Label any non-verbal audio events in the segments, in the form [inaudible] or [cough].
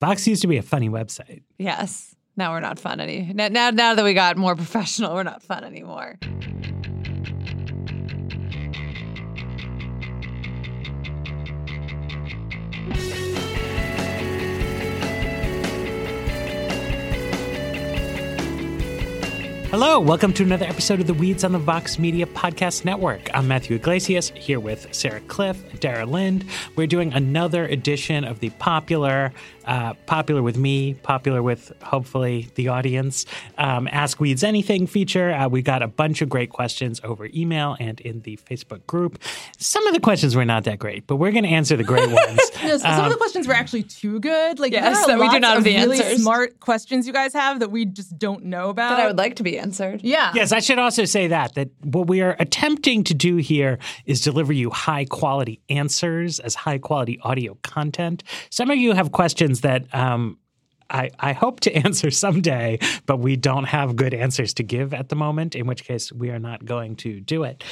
Vox used to be a funny website. Yes. Now we're not fun any. Now, now, now that we got more professional, we're not fun anymore. Hello, welcome to another episode of the Weeds on the Vox Media Podcast Network. I'm Matthew Yglesias here with Sarah Kliff, Dara Lind. We're doing another edition of the popular, uh, popular with me, popular with hopefully the audience, um, Ask Weeds Anything feature. Uh, we got a bunch of great questions over email and in the Facebook group. Some of the questions were not that great, but we're going to answer the great [laughs] ones. Yes, some of the questions were actually too good. Like Yes, there are that we do not have the really answers. smart questions you guys have that we just don't know about. That I would like to be answered. Yeah. Yes, I should also say that that what we are attempting to do here is deliver you high quality answers as high quality audio content. Some of you have questions that um, I, I hope to [laughs] answer someday, but we don't have good answers to give at the moment. In which case, we are not going to do it.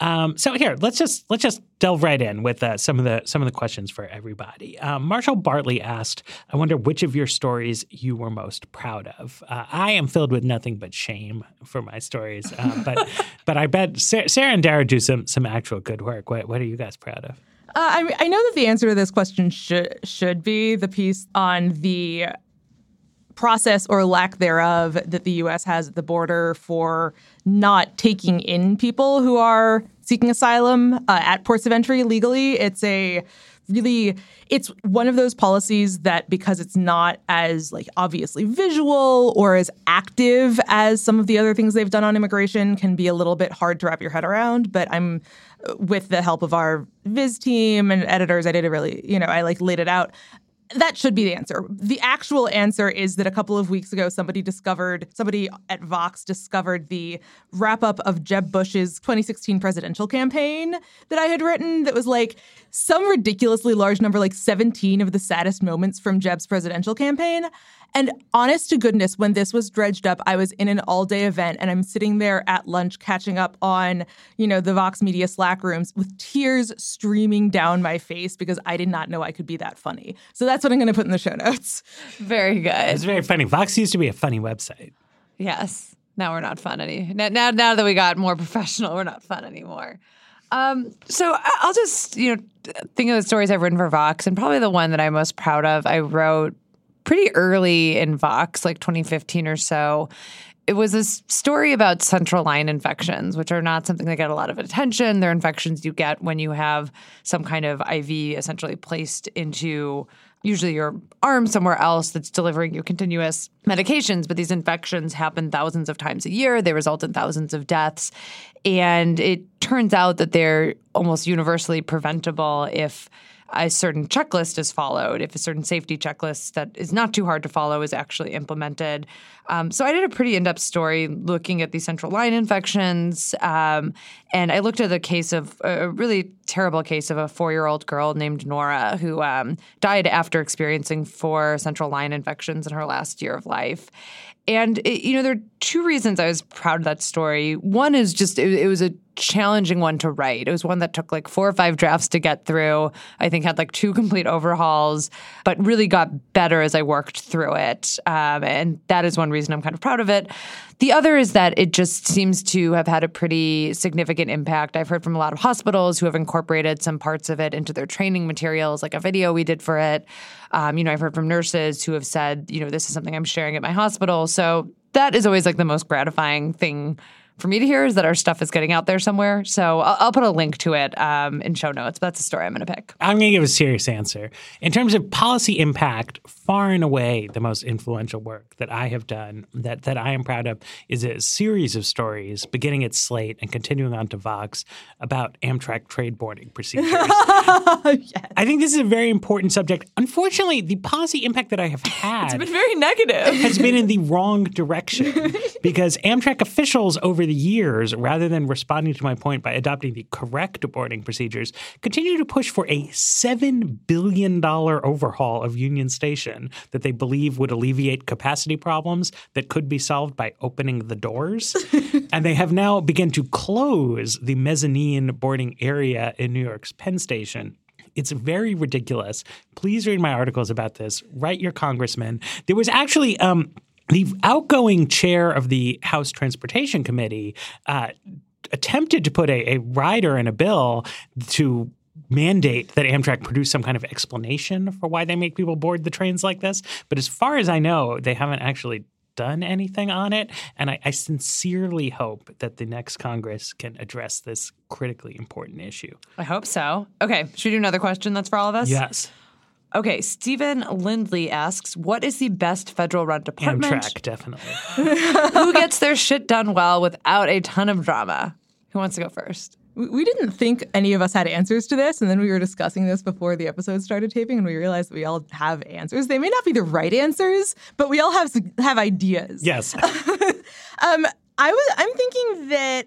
Um, so here, let's just let's just delve right in with uh, some of the some of the questions for everybody. Um, Marshall Bartley asked, "I wonder which of your stories you were most proud of." Uh, I am filled with nothing but shame for my stories, uh, but [laughs] but I bet Sarah, Sarah and Dara do some some actual good work. What what are you guys proud of? Uh, I, I know that the answer to this question should should be the piece on the process or lack thereof that the U.S. has at the border for not taking in people who are seeking asylum uh, at ports of entry legally. It's a really it's one of those policies that because it's not as like obviously visual or as active as some of the other things they've done on immigration can be a little bit hard to wrap your head around but i'm with the help of our viz team and editors i did a really you know i like laid it out that should be the answer. The actual answer is that a couple of weeks ago, somebody discovered, somebody at Vox discovered the wrap up of Jeb Bush's 2016 presidential campaign that I had written that was like some ridiculously large number, like 17 of the saddest moments from Jeb's presidential campaign. And honest to goodness, when this was dredged up, I was in an all day event and I'm sitting there at lunch catching up on, you know, the Vox Media Slack rooms with tears streaming down my face because I did not know I could be that funny. So that's what I'm going to put in the show notes. [laughs] Very good. It's very funny. Vox used to be a funny website. Yes. Now we're not fun any. Now, now, now that we got more professional, we're not fun anymore. Um, so I- I'll just you know think of the stories I've written for Vox, and probably the one that I'm most proud of. I wrote pretty early in Vox, like 2015 or so. It was this story about central line infections, which are not something that get a lot of attention. They're infections you get when you have some kind of IV essentially placed into usually your arm somewhere else that's delivering you continuous medications. But these infections happen thousands of times a year. They result in thousands of deaths. And it turns out that they're almost universally preventable if a certain checklist is followed, if a certain safety checklist that is not too hard to follow is actually implemented. Um, so I did a pretty in-depth story looking at these central line infections, um, and I looked at the case of a really terrible case of a four-year-old girl named Nora who um, died after experiencing four central line infections in her last year of life. And it, you know, there two reasons I was proud of that story. One is just it, it was a challenging one to write. It was one that took like four or five drafts to get through. I think had like two [laughs] complete overhauls, but really got better as I worked through it. Um, and that is one reason I'm kind of proud of it. The other is that it just seems to have had a pretty significant impact. I've heard from a lot of hospitals who have incorporated some parts of it into their training materials, like a video we did for it. Um, you know, I've heard from nurses who have said, you know, this is something I'm sharing at my hospital. So that is always like the most gratifying thing for me to hear is that our stuff is getting out there somewhere. So I'll, I'll put a link to it um, in show notes. But that's a story I'm going to pick. I'm going to give a serious answer. In terms of policy impact, far and away the most influential work that I have done that, that I am proud of is a series of stories beginning at Slate and continuing on to Vox about Amtrak trade boarding procedures. [laughs] I think this is a very important subject. Unfortunately, the policy impact that I have [laughs] had It's been very negative. has been in the wrong direction [laughs] because Amtrak officials over the years, rather than responding to my point by adopting the correct boarding procedures, continue to push for a $7 billion overhaul of Union Station that they believe would alleviate capacity problems that could be solved by opening the doors. [laughs] and they have now begun to close the mezzanine boarding area in New York's Penn Station it's very ridiculous. Please read my articles about this. Write your congressman. There was actually um, the outgoing chair of the House Transportation Committee uh, attempted to put a, a rider in a bill to mandate that Amtrak produce some kind of explanation for why they make people board the trains like this. But as far as I know, they haven't actually done anything on it. And I, I, sincerely hope that the next Congress can address this critically important issue. I hope so. Okay, should we do another question that's for all of us? Yes. Okay, Stephen Lindley asks, "What is the best federal run department?" Amtrak, definitely. [laughs] Who gets their shit done well without a ton of drama? Who wants to go first? We didn't think any of us had answers to this, and then we were discussing this before the episode started taping, and we realized that we all have answers. They may not be the right answers, but we all have have ideas. Yes. [laughs] um, I was. I'm thinking that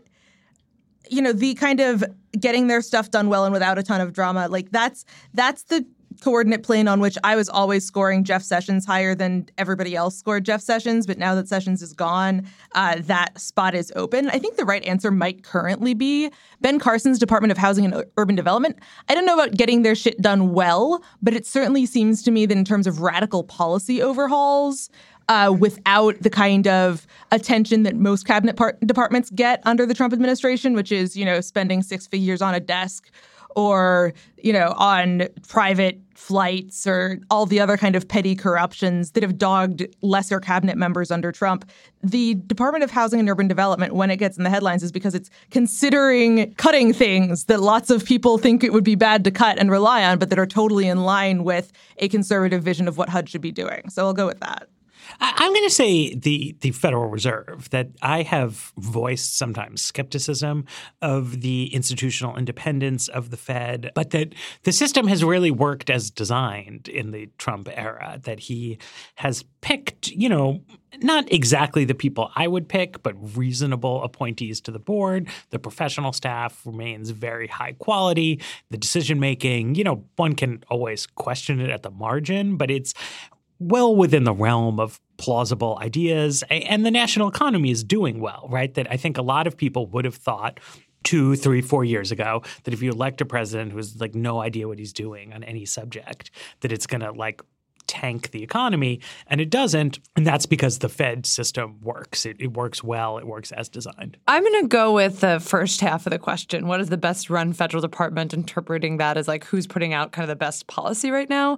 you know the kind of getting their stuff done well and without a ton of drama, like that's that's the coordinate plane on which I was always scoring Jeff Sessions higher than everybody else scored Jeff Sessions. But now that Sessions is gone, uh, that spot is open. I think the right answer might currently be Ben Carson's Department of Housing and Urban Development. I don't know about getting their shit done well, but it certainly seems to me that in terms of radical policy overhauls, uh, without the kind of attention that most cabinet par- departments get under the Trump administration, which is, you know, spending six figures on a desk or you know on private flights or all the other kind of petty corruptions that have dogged lesser cabinet members under Trump. The Department of Housing and Urban Development, when it gets in the headlines, is because it's considering cutting things that lots of people think it would be bad to cut and rely on, but that are totally in line with a conservative vision of what HUD should be doing. So I'll go with that. I'm going to say the the Federal Reserve that I have voiced sometimes skepticism of the institutional independence of the Fed, but that the system has really worked as designed in the Trump era. That he has picked, you know, not exactly the people I would pick, but reasonable appointees to the board. The professional staff remains very high quality. The decision making, you know, one can always question it at the margin, but it's well within the realm of plausible ideas. And the national economy is doing well, right? That I think a lot of people would have thought two, three, four years ago that if you elect a president who has like no idea what he's doing on any subject, that it's going to like tank the economy, and it doesn't. And that's because the Fed system works. It, it works well, it works as designed. I'm going to go with the first half of the question. What is the best run federal department interpreting that as like who's putting out kind of the best policy right now?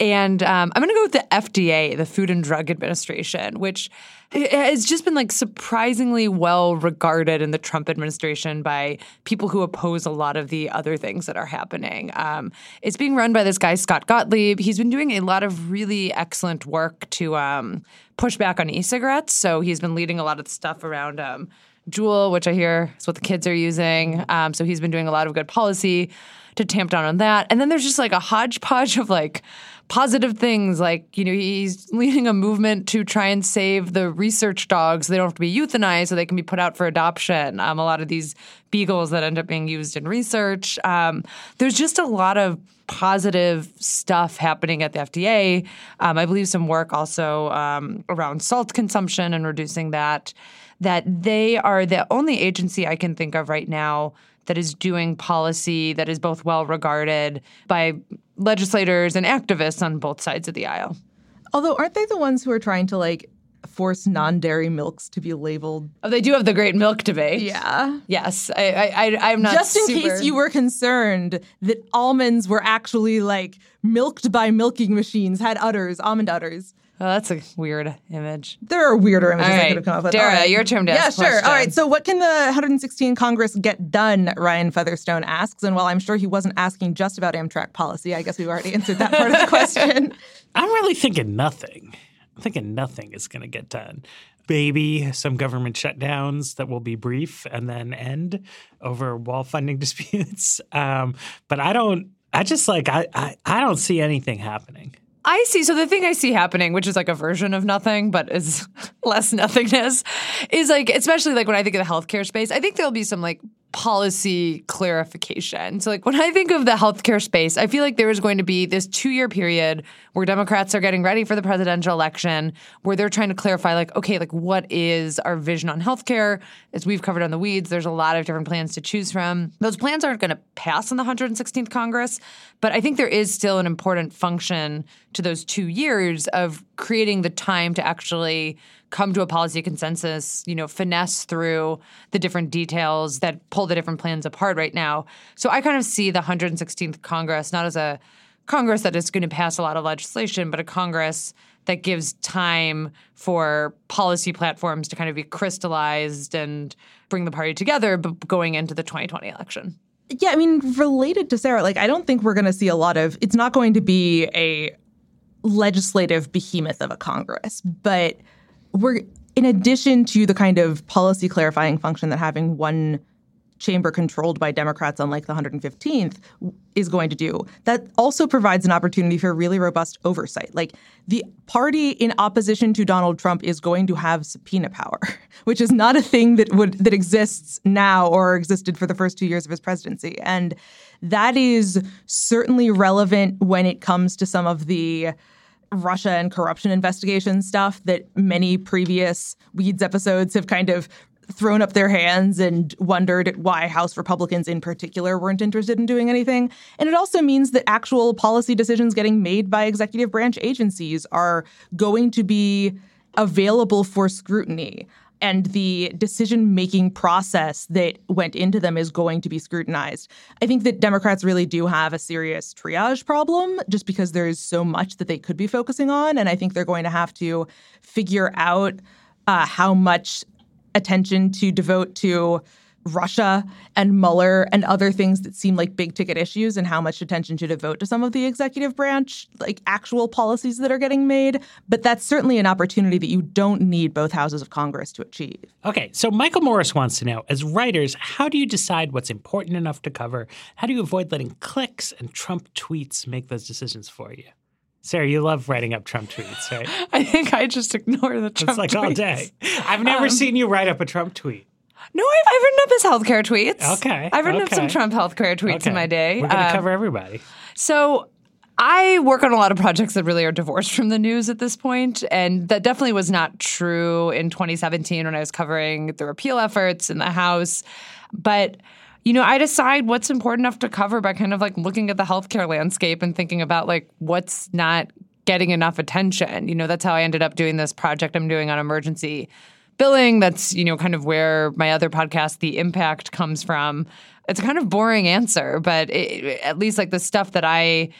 And um, I'm going to go with the FDA, the Food and Drug Administration, which has just been like surprisingly well regarded in the Trump administration by people who oppose a lot of the other things that are happening. Um, it's being run by this guy, Scott Gottlieb. He's been doing a lot of really excellent work to um, push back on e cigarettes. So he's been leading a lot of stuff around. Um, Juul, which I hear is what the kids are using. Um, so he's been doing a lot of good policy to tamp down on that. And then there's just like a hodgepodge of like positive things like you know he's leading a movement to try and save the research dogs they don't have to be euthanized so they can be put out for adoption um, a lot of these beagles that end up being used in research um, there's just a lot of positive stuff happening at the fda um, i believe some work also um, around salt consumption and reducing that that they are the only agency i can think of right now that is doing policy that is both well regarded by legislators and activists on both sides of the aisle. Although, aren't they the ones who are trying to like force non-dairy milks to be labeled? Oh, they do have the great milk debate. Yeah. Yes, I, I, am not. Just in super... case you were concerned that almonds were actually like milked by milking machines, had udders, almond udders. Oh, that's a weird image. There are weirder images right. I could have come up with. Dara, right. your turn to Yeah, sure. Question. All right. So, what can the 116 Congress get done? Ryan Featherstone asks. And while I'm sure he wasn't asking just about Amtrak policy, I guess we've already answered that part of the [laughs] question. I'm really thinking nothing. I'm thinking nothing is going to get done. Maybe some government shutdowns that will be brief and then end over wall funding [laughs] disputes. Um, but I don't. I just like I, I I don't see anything happening. I see. So the thing I see happening, which is like a version of nothing, but is [laughs] less nothingness, is like, especially like when I think of the healthcare space, I think there'll be some like policy clarification. So, like when I think of the healthcare space, I feel like there is going to be this two year period where Democrats are getting ready for the presidential election, where they're trying to clarify, like, okay, like what is our vision on healthcare? As we've covered on the weeds, there's a lot of different plans to choose from. Those plans aren't going to pass in the 116th Congress, but I think there is still an important function to those two years of creating the time to actually come to a policy consensus, you know, finesse through the different details that pull the different plans apart right now. So I kind of see the 116th Congress not as a Congress that is going to pass a lot of legislation, but a Congress that gives time for policy platforms to kind of be crystallized and bring the party together going into the 2020 election. Yeah, I mean, related to Sarah, like I don't think we're going to see a lot of. It's not going to be a legislative behemoth of a Congress, but we're in addition to the kind of policy clarifying function that having one chamber controlled by Democrats, unlike the 115th, is going to do. That also provides an opportunity for really robust oversight. Like the party in opposition to Donald Trump is going to have subpoena power, [laughs] which is not a thing that would that exists now or existed for the first two years of his presidency. And that is certainly relevant when it comes to some of the Russia and corruption investigation stuff that many previous Weeds episodes have kind of thrown up their hands and wondered why House Republicans in particular weren't interested in doing anything. And it also means that actual policy decisions getting made by executive branch agencies are going to be available for scrutiny and the decision making process that went into them is going to be scrutinized. I think that Democrats really do have a serious triage problem just because there's so much that they could be focusing on. And I think they're going to have to figure out uh, how much attention to devote to Russia and Mueller and other things that seem like big ticket issues and how much attention to devote to some of the executive branch, like actual policies that are getting made. But that's certainly an opportunity that you don't need both houses of Congress to achieve. Okay, so Michael Morris wants to know as writers, how do you decide what's important enough to cover? How do you avoid letting clicks and Trump tweets make those decisions for you? Sarah, you love writing up Trump tweets, right? [laughs] I think I just ignore the Trump It's like tweets. all day. I've never um, seen you write up a Trump tweet. No, I've, I've written up his healthcare tweets. Okay. I've written okay. up some Trump healthcare tweets okay. in my day. We're going to um, cover everybody. So I work on a lot of projects that really are divorced from the news at this point, and that definitely was not true in 2017 when I was covering the repeal efforts in the House. But you know, I decide what's important enough to cover by kind of like looking at the healthcare landscape and thinking about like what's not getting enough attention. You know, that's how I ended up doing this project I'm doing on emergency billing. That's, you know, kind of where my other podcast, The Impact, comes from. It's a kind of boring answer, but it, at least like the stuff that I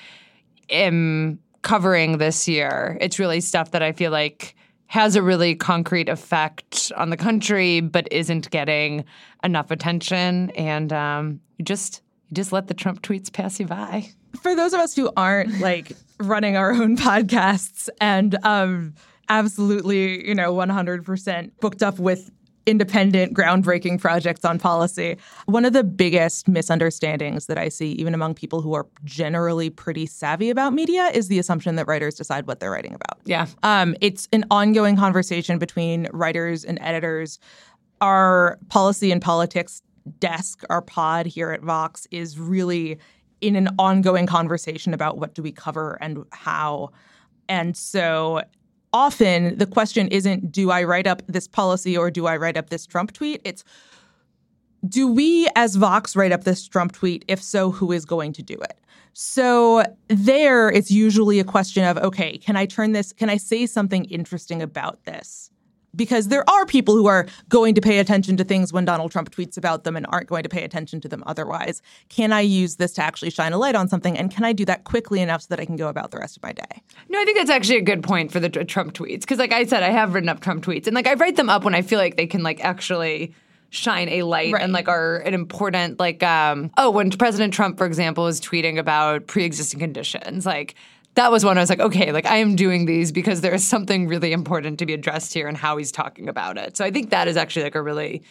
am covering this year, it's really stuff that I feel like has a really concrete effect on the country, but isn't getting enough attention. And um, you just you just let the Trump tweets pass you by. For those of us who aren't like running our own podcasts and um, absolutely, you know, 100% booked up with independent, groundbreaking projects on policy. One of the biggest misunderstandings that I see, even among people who are generally pretty savvy about media, is the assumption that writers decide what they're writing about. Yeah. Um, it's an ongoing conversation between writers and editors. Our policy and politics desk, our pod here at Vox, is really in an ongoing conversation about what do we cover and how. And so often the question isn't do I write up this policy or do I write up this Trump tweet? It's do we as Vox write up this Trump tweet? If so, who is going to do it? So there it's usually a question of okay, can I turn this can I say something interesting about this? Because there are people who are going to pay attention to things when Donald Trump tweets about them and aren't going to pay attention to them otherwise. Can I use this to actually shine a light on something? And can I do that quickly enough so that I can go about the rest of my day? No, I think that's actually a good point for the Trump tweets. Because, like I said, I have written up Trump tweets and like I write them up when I feel like they can like actually shine a light right. and like are an important like um oh when President Trump for example is tweeting about pre-existing conditions like that was one I was like, okay, like I am doing these because there is something really important to be addressed here and how he's talking about it. So I think that is actually like a really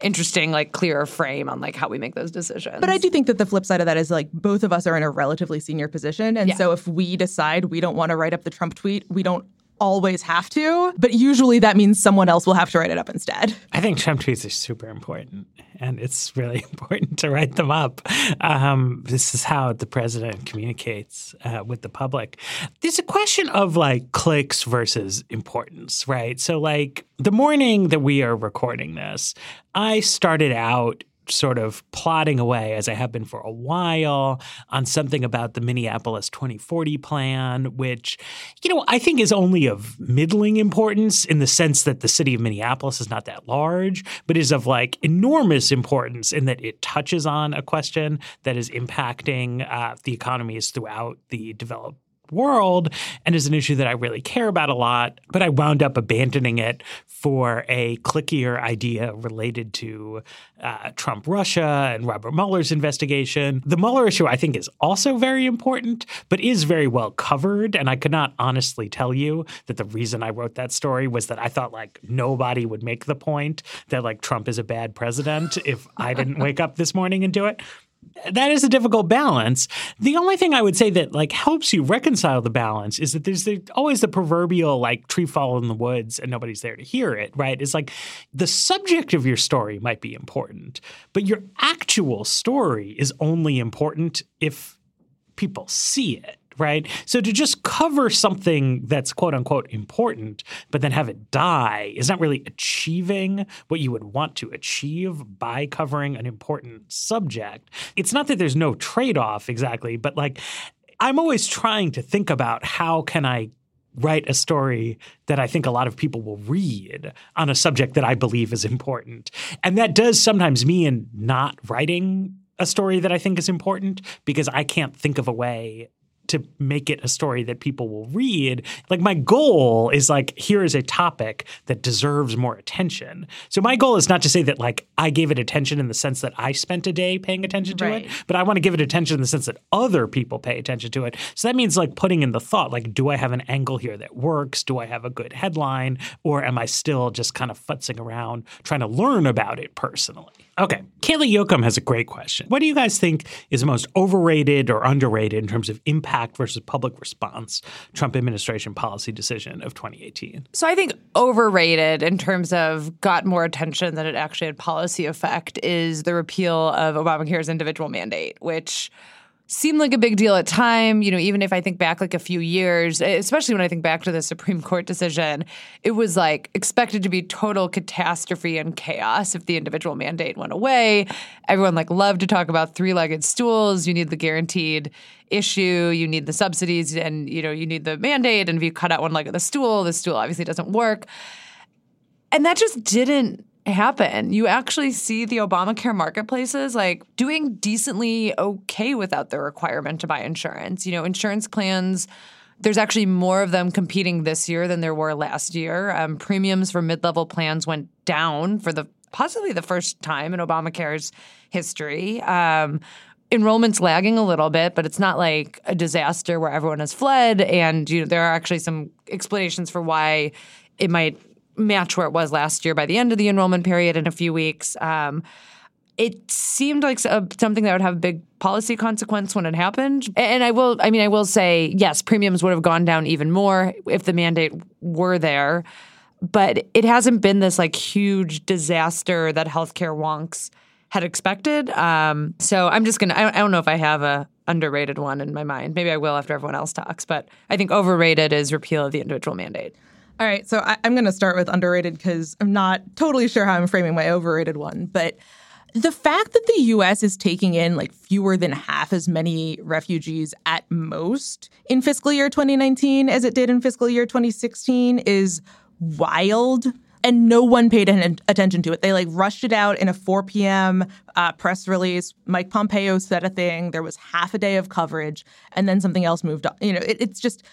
interesting, like clearer frame on like how we make those decisions. But I do think that the flip side of that is like both of us are in a relatively senior position. And Yeah. so if we decide we don't want to write up the Trump tweet, we don't always have to, but usually that means someone else will have to write it up instead. I think Trump tweets are super important, and it's really [laughs] important to write them up. Um, this is how the president communicates uh, with the public. There's a question of like clicks versus importance, right? So, like the morning that we are recording this, I started out sort of plodding away, as I have been for a while, on something about the Minneapolis 2040 plan, which, you know, I think is only of middling importance in the sense that the city of Minneapolis is not that large, but is of like enormous importance in that it touches on a question that is impacting uh, the economies throughout the developed world and is an issue that I really care about a lot, but I wound up abandoning it for a clickier idea related to uh, Trump Russia and Robert Mueller's investigation. The Mueller issue, I think, is also very important, but is very well covered. And I could not honestly tell you that the reason I wrote that story was that I thought like nobody would make the point that like Trump is a bad president if I didn't wake up this morning and do it that is a difficult balance. The only thing I would say that like helps you reconcile the balance is that there's the, always the proverbial like tree fall in the woods and nobody's there to hear it, right? It's like the subject of your story might be important, but your actual story is only important if people see it right? So to just cover something that's quote unquote important, but then have it die is not really achieving what you would want to achieve by covering an important subject. It's not that there's no trade off exactly, but like I'm always trying to think about how can I write a story that I think a lot of people will read on a subject that I believe is important. And that does sometimes mean not writing a story that I think is important because I can't think of a way to make it a story that people will read. Like my goal is like here is a topic that deserves more attention. So my goal is not to say that like I gave it attention in the sense that I spent a day paying attention to right. it, but I want to give it attention in the sense that other people pay attention to it. So that means like putting in the thought like do I have an angle here that works? Do I have a good headline or am I still just kind of futzing around trying to learn about it personally? Okay. Kaylee Yoakum has a great question. What do you guys think is the most overrated or underrated in terms of impact versus public response Trump administration policy decision of 2018? So I think overrated in terms of got more attention than it actually had policy effect is the repeal of Obamacare's individual mandate, which seemed like a big deal at time. You know, even if I think back like a few years, especially when I think back to the Supreme Court decision, it was like expected to be total catastrophe and chaos if the individual mandate went away. Everyone like loved to talk about three-legged stools. You need the guaranteed issue, you need the subsidies, and you know, you need the mandate. And if you cut out one leg of the stool, the stool obviously doesn't work. And that just didn't happen. You actually see the Obamacare marketplaces like doing decently okay without the requirement to buy insurance. You know, insurance plans. There's actually more of them competing this year than there were last year. Um, premiums for mid-level plans went down for the possibly the first time in Obamacare's history. Um, enrollment's lagging a little bit, but it's not like a disaster where everyone has fled. And you know, there are actually some explanations for why it might match where it was last year by the end of the enrollment period in a few weeks. Um, it seemed like something that would have a big policy consequence when it happened. And I will, I mean, I will say, yes, premiums would have gone down even more if the mandate were there. But it hasn't been this like huge disaster that healthcare wonks had expected. Um, so I'm just gonna. I, I don't know if I have a underrated one in my mind. Maybe I will after everyone else talks. But I think overrated is repeal of the individual mandate. All right, so I, am going to start with underrated because I'm not totally sure how I'm framing my overrated one. But the fact that the US is taking in like fewer than half as many refugees at most in fiscal year 2019 as it did in fiscal year 2016 is wild. And no one paid attention to it. They like rushed it out in a 4 p.m. Uh, press release. Mike Pompeo said a thing. There was half a day of coverage, and then something else moved on. You know, it, it's just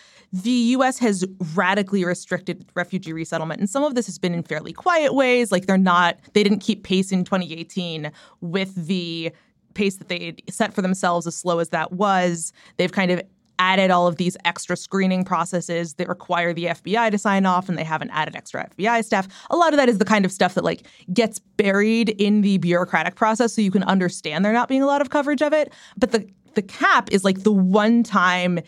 the U.S. has radically restricted refugee resettlement, and some of this has been in fairly quiet ways. Like they're not, they didn't keep pace in 2018 with the pace that they set for themselves, as slow as that was. They've kind of added all of these extra screening processes that require the FBI to sign off and they haven't added extra FBI staff. A lot of that is the kind of stuff that like gets buried in the bureaucratic process so you can understand there not being a lot of coverage of it. But the the cap is like the one time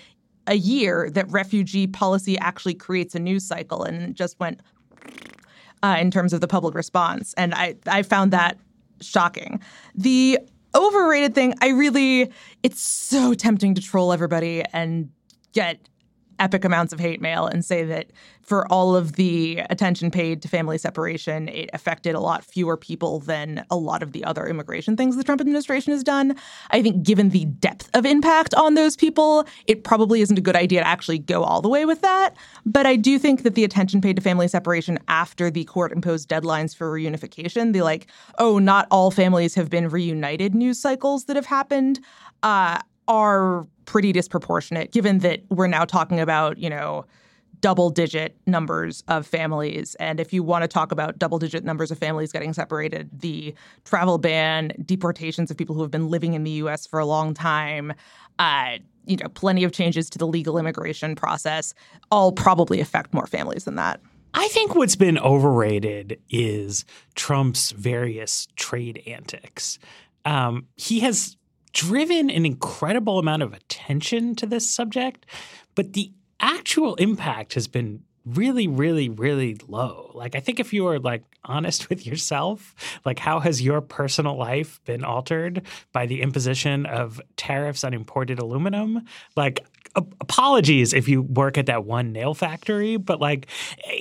a year that refugee policy actually creates a news cycle and just went uh, in terms of the public response. And I, I found that shocking. The overrated thing, I really, it's so tempting to troll everybody and get epic amounts of hate mail and say that for all of the attention paid to family separation, it affected a lot fewer people than a lot of the other immigration things the Trump administration has done. I think, given the depth of impact on those people, it probably isn't a good idea to actually go all the way with that. But I do think that the attention paid to family separation after the court imposed deadlines for reunification, the like, oh, not all families have been reunited news cycles that have happened, uh, are pretty disproportionate given that we're now talking about, you know, double digit numbers of families. And if you want to talk about double digit numbers of families getting separated, the travel ban, deportations of people who have been living in the US for a long time, uh, you know, plenty of changes to the legal immigration process, all probably affect more families than that. I think what's been overrated is Trump's various trade antics. Um, he has driven an incredible amount of attention to this subject, but the actual impact has been really really really low. Like i think if you are like honest [laughs] with yourself like how has your personal life been altered by the imposition of tariffs on imported aluminum? Like apologies if you work at that one nail factory, but like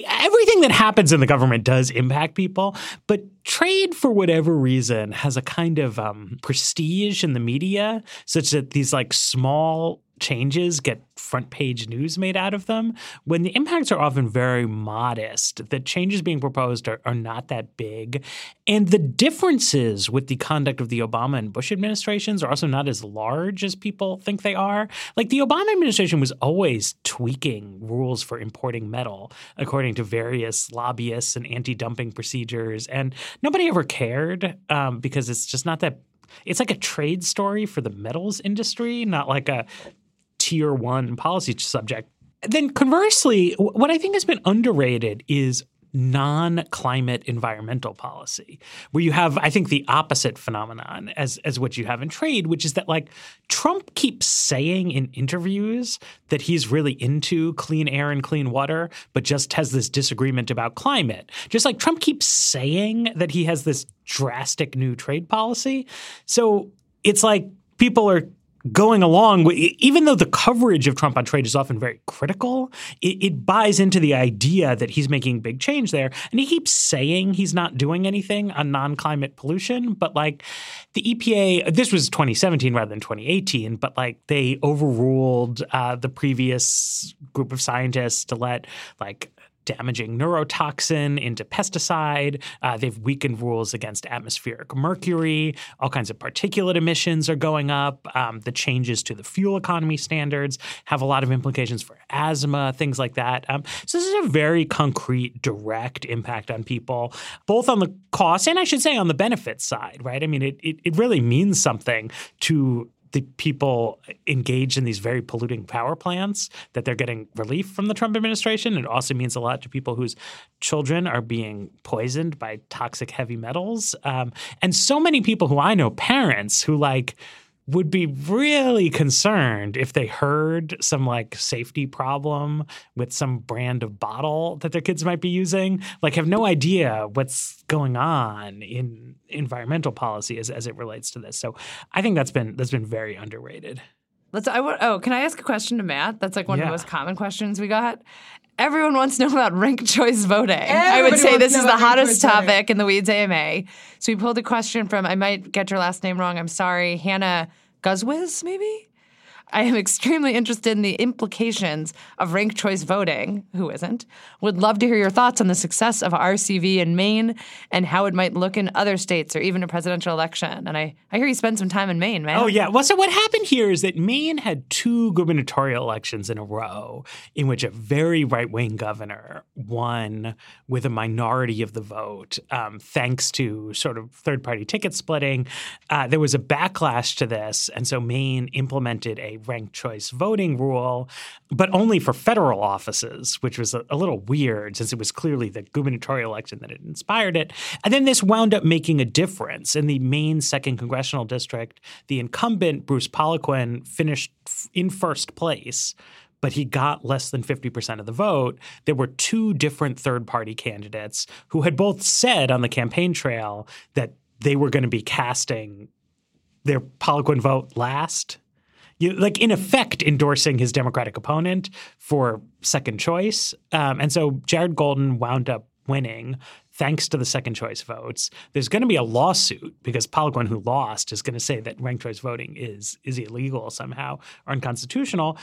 everything that happens in the government does impact people. But trade, for whatever reason, has a kind of um, prestige in the media, such that these like small changes get front page news made out of them when the impacts are often very modest. The changes being proposed are, are not that big. And the differences with the conduct of the Obama and Bush administrations are also not as large as people think they are. Like the Obama administration was always tweaking rules for importing metal according to various lobbyists and anti dumping procedures. And nobody ever cared um, because it's just not that it's like a trade story for the metals industry, not like a tier one policy subject. Then conversely, what I think has been underrated is non-climate environmental policy where you have i think the opposite phenomenon as as what you have in trade which is that like trump keeps saying in interviews that he's really into clean air and clean water but just has this disagreement about climate just like trump keeps saying that he has this drastic new trade policy so it's like people are going along even though the coverage of Trump on trade is often very critical, it, it, buys into the idea that he's making big change there. And he keeps saying he's not doing anything on non climate pollution. But like the EPA, this was 2017 rather than 2018, but like they overruled uh, the previous group of scientists to let like damaging neurotoxin into pesticide. Uh, they've weakened rules against atmospheric mercury. All kinds of particulate emissions are going up. Um, the changes to the fuel economy standards have a lot of implications for asthma, things like that. Um, so this is a very concrete, direct impact on people, both on the cost and I should say on the benefit side, right? I mean, it, it, it really means something to the people engaged in these very polluting power plants that they're getting relief from the Trump administration. It also means a lot to people whose children are being poisoned by toxic heavy metals. Um, and so many people who I know, parents who like would be really concerned if they heard some like safety problem with some brand of bottle that their kids might be using like have no idea what's going on in environmental policy as, as it relates to this so i think that's been that's been very underrated Let's. I want. Oh, can I ask a question to Matt? That's like one yeah. of the most common questions we got. Everyone wants to know about ranked choice voting. Everybody I would say this is the hottest topic voting. in the Weeds AMA. So we pulled a question from. I might get your last name wrong. I'm sorry, Hannah Guzwiz, maybe? I am extremely interested in the implications of ranked choice voting. Who isn't? Would love to hear your thoughts on the success of RCV in Maine and how it might look in other states or even a presidential election. And I, I hear you spend some time in Maine, man. Oh, yeah. Well, so what happened here is that Maine had two gubernatorial elections in a row in which a very right wing governor won with a minority of the vote, um, thanks to sort of third party ticket splitting. Uh, there was a backlash to this. And so Maine implemented a ranked choice voting rule, but only for federal offices, which was a, a little weird since it was clearly the gubernatorial election that had inspired it. And then this wound up making a difference. In the Maine second congressional district, the incumbent, Bruce Poliquin, finished in first place but he got less than 50% of the vote, there were two different third party candidates who had both said on the campaign trail that they were going to be casting their Poliquin vote last. You, like in effect endorsing his Democratic opponent for second choice. Um, and so Jared Golden wound up winning thanks to the second choice votes. There's going to be a lawsuit because Poliquin, who lost, is going to say that ranked choice voting is is illegal somehow or unconstitutional.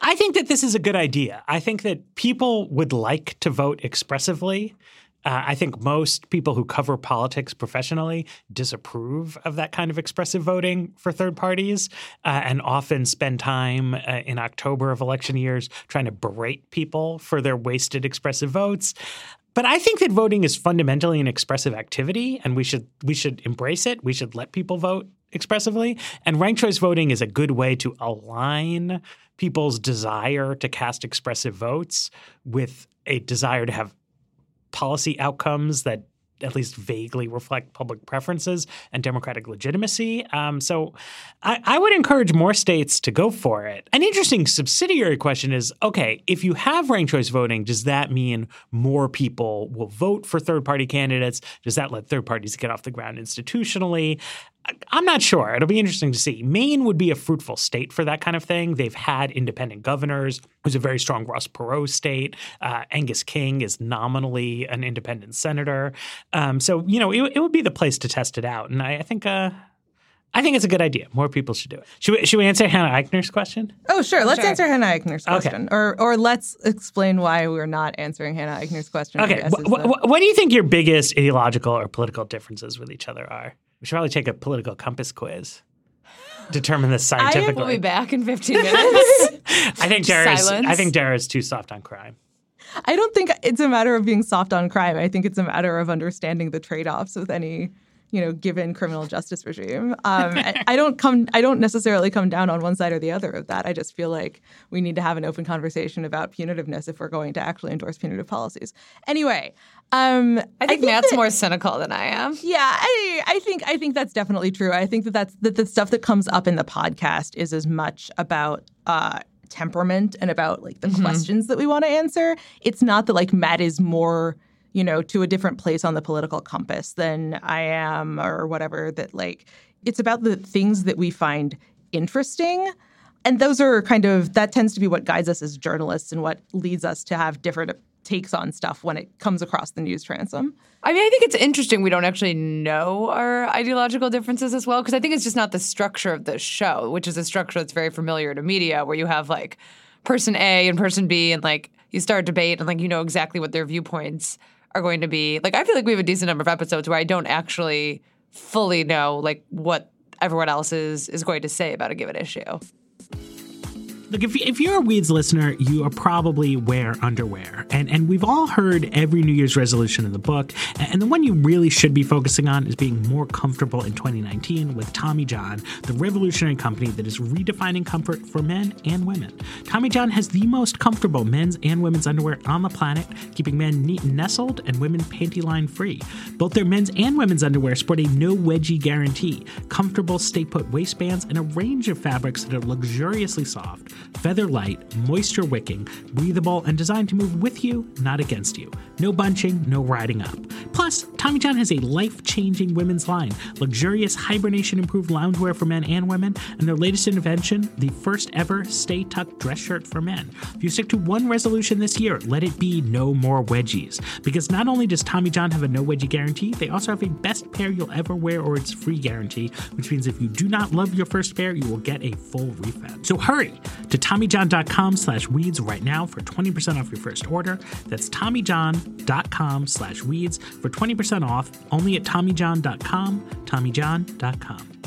I think that this is a good idea. I think that people would like to vote expressively. Uh, I think most people who cover politics professionally disapprove of that kind of expressive voting for third parties uh, and often spend time uh, in October of election years trying to berate people for their wasted expressive votes. But I think that voting is fundamentally an expressive activity, and we should we should embrace it. We should let people vote expressively. And ranked choice voting is a good way to align people's desire to cast expressive votes with a desire to have policy outcomes that at least vaguely reflect public preferences and democratic legitimacy. Um, so I, I, would encourage more states to go for it. An interesting subsidiary question is okay, if you have ranked choice voting, does that mean more people will vote for third party candidates? Does that let third parties get off the ground institutionally? I'm not sure. It'll be interesting to see. Maine would be a fruitful state for that kind of thing. They've had independent governors. It was a very strong Ross Perot state. Uh, Angus King is nominally an independent senator. Um, so you know, it, it, would be the place to test it out. And I, I think. Uh, I think it's a good idea. More people should do it. Should we, should we answer Hannah Eichner's question? Oh, sure. Let's sure. answer Hannah Eichner's question. Okay. Or, or let's explain why we're not answering Hannah Eichner's question. Okay. Wh- wh- what do you think your biggest ideological or political differences with each other are? We should probably take a political compass quiz. Determine this scientifically. I will be back in 15 [laughs] minutes. I think Dara's, I think Dara's too soft on crime. I don't think it's a matter of being soft on crime. I think it's a matter of understanding the trade-offs with any you know, given criminal justice regime. Um, I don't come, I don't necessarily come down on one side or the other of that. I just feel like we need to have an open conversation about punitiveness if we're going to actually endorse punitive policies. Anyway, um, I, think I think Matt's that, more cynical than I am. Yeah, I, I think I think that's definitely true. I think that that's that the stuff that comes up in the podcast is as much about. Uh, temperament and about like the mm-hmm. questions that we want to answer. It's not that like Matt is more you know, to a different place on the political compass than I am or whatever, that like it's about the things that we find interesting. And those are kind of that tends to be what guides us as journalists and what leads us to have different takes on stuff when it comes across the news transom. I mean, I think it's interesting we don't actually know our ideological differences as well, because I think it's just not the structure of the show, which is a structure that's very familiar to media, where you have like person A and person B, and like you start a debate and like you know exactly what their viewpoints are going to be like I feel like we have a decent number of episodes where I don't actually fully know like what everyone else is is going to say about a given issue. Look, if, if you're a Weeds listener, you are probably wear underwear. And, and we've all heard every New Year's resolution in the book. And the one you really should be focusing on is being more comfortable in 2019 with Tommy John, the revolutionary company that is redefining comfort for men and women. Tommy John has the most comfortable men's and women's underwear on the planet, keeping men neat and nestled and women panty line free. Both their men's and women's underwear sport a no wedgie guarantee, comfortable stay put waistbands, and a range of fabrics that are luxuriously soft feather light, moisture wicking, breathable, and designed to move with you, not against you. No bunching, no riding up. Plus, Tommy John has a life changing women's line, luxurious hibernation improved loungewear for men and women, and their latest invention, the first ever Stay Tucked dress shirt for men. If you stick to one resolution this year, let it be no more wedgies. Because not only does Tommy John have a no wedgie guarantee, they also have a best pair you'll ever wear or it's free guarantee, which means if you do not love your first pair, you will get a full refund. So hurry to TommyJohn.com slash weeds right now for 20% off your first order. That's TommyJohn.com slash weeds for 20% off only at TommyJohn.com, TommyJohn.com.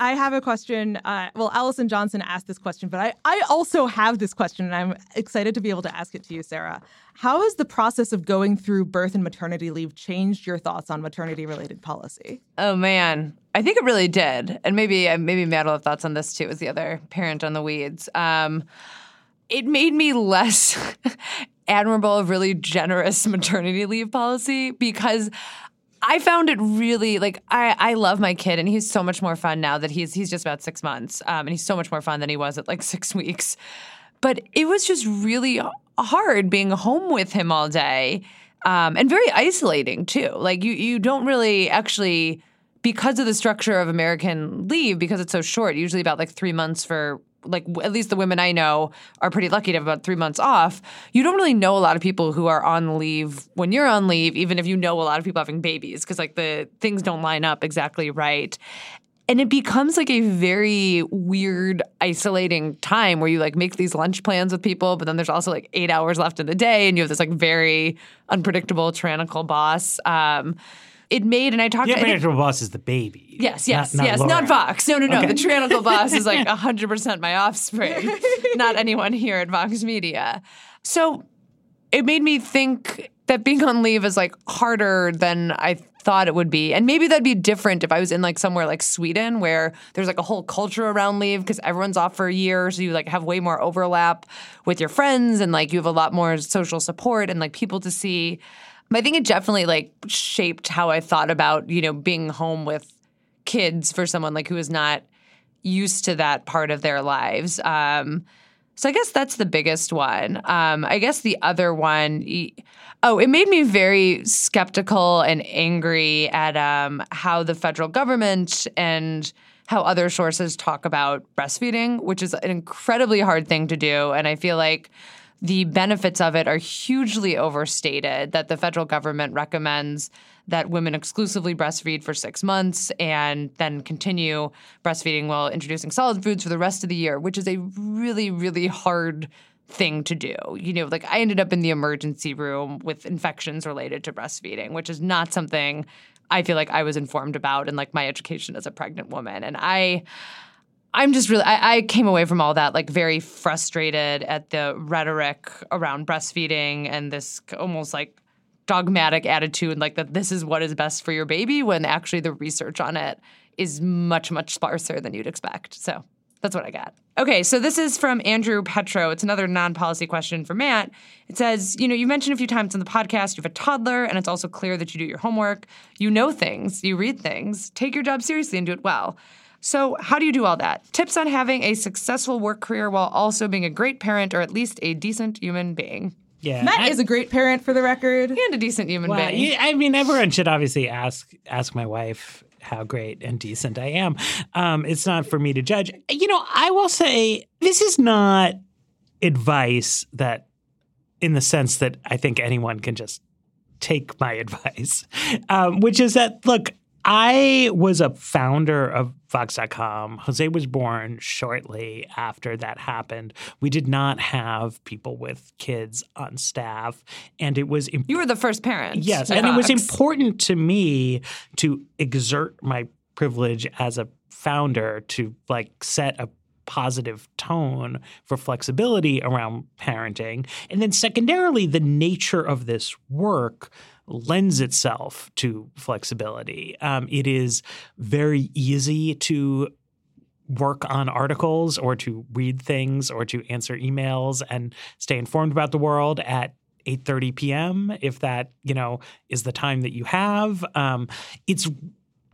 I have a question. Uh, well, Allison Johnson asked this question, but I, I also have this question, and I'm excited to be able to ask it to you, Sarah. How has the process of going through birth and maternity leave changed your thoughts on maternity related policy? Oh, man. I think it really did. And maybe uh, maybe Matt will have thoughts on this too, as the other parent on the weeds. Um, it made me less [laughs] admirable of really generous [laughs] maternity leave policy because I found it really like I, I love my kid and he's so much more fun now that he's he's just about six months um, and he's so much more fun than he was at like [laughs] six weeks. But it was just really hard being home with him all day um, and very isolating too. Like you you don't really actually because of the structure of American leave because it's so short, usually about like three months for like at least the women I know are pretty lucky to have about three months off. You don't really know a lot of people who are on leave when you're on leave, even if you know a lot of people having babies, because like the things don't line up exactly right. And it becomes like a very weird, isolating time where you like make these lunch plans with people, but then there's also like eight hours left in the day, and you have this like very unpredictable, tyrannical boss. Um, it made, and I talked. The to, I think- unpredictable boss is the baby. Yes, yes, not, not yes. Laura. Not Vox. No, no, no. Okay. The tyrannical [laughs] boss is like 100% my offspring, [laughs] not anyone here at Vox Media. So it made me think that being on leave is like harder than I thought it would be. And maybe that'd be different if I was in like somewhere like Sweden where there's like a whole culture around leave because everyone's off for a year. So you like have way more overlap with your friends and like you have a lot more social support and like people to see. I think it definitely like shaped how I thought about, you know, being home with kids for someone like who is not used to that part of their lives. Um, so I guess that's the biggest one. Um, I guess the other one, oh, it made me very skeptical and angry at um, how the federal government and how other sources talk about breastfeeding, which is an incredibly hard thing to do. And I feel like the benefits of it are hugely overstated that the federal government recommends that women exclusively breastfeed for six months and then continue breastfeeding while introducing solid foods for the rest of the year, which is a really, really hard thing to do. You know, like I ended up in the emergency room with infections related to breastfeeding, which is not something I feel like I was informed about in like my education as a pregnant woman. And I I'm just really, I, I came away from all that like very frustrated at the rhetoric around breastfeeding and this almost like dogmatic attitude, like that this is what is best for your baby, when actually the research on it is much, much sparser than you'd expect. So that's what I got. Okay, so this is from Andrew Petro. It's another non policy question for Matt. It says, You know, you mentioned a few times on the podcast you have a toddler, and it's also clear that you do your homework. You know things, you read things. Take your job seriously and do it well. So, how do you do all that? Tips on having a successful work career while also being a great parent or at least a decent human being. Yeah. Matt I- is a great parent for the record. And a decent human Well, being. yeah, I mean, everyone should obviously ask ask my wife how great and decent I am. Um, it's not for me to judge. You know, I will say this is not advice that, in the sense that I think anyone can just take my [laughs] advice, um, which is that look. I was a founder of Vox.com. Jose was born shortly after that happened. We did not have people with kids on staff, and it was you were the first parent. Yes, and it was important to me to exert my privilege as a founder to like set a positive tone for flexibility around parenting. And then secondarily, the nature of this work lends itself to flexibility. Um, it is very easy to work on articles or to read things or to answer emails and stay informed about the world at 8:30 p.m. if that, you know, is the time that you have. Um, it's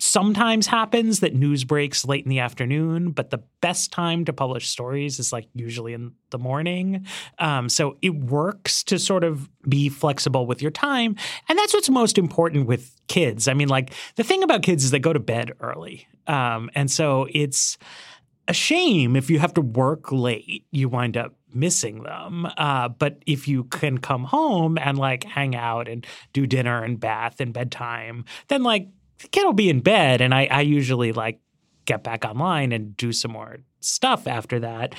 sometimes happens that news breaks late in the afternoon, but the best time to publish stories is like usually in the morning. Um, so it works to sort of be flexible with your time. And that's what's most important with kids. I mean, like the thing about kids is they go to bed early. Um, and so it's a shame if you have to work late, you wind up missing them. Uh, but if you can come home and like hang out and do dinner and bath and bedtime, then like the kid will be in bed. And I, I usually like get back online and do some more stuff after that.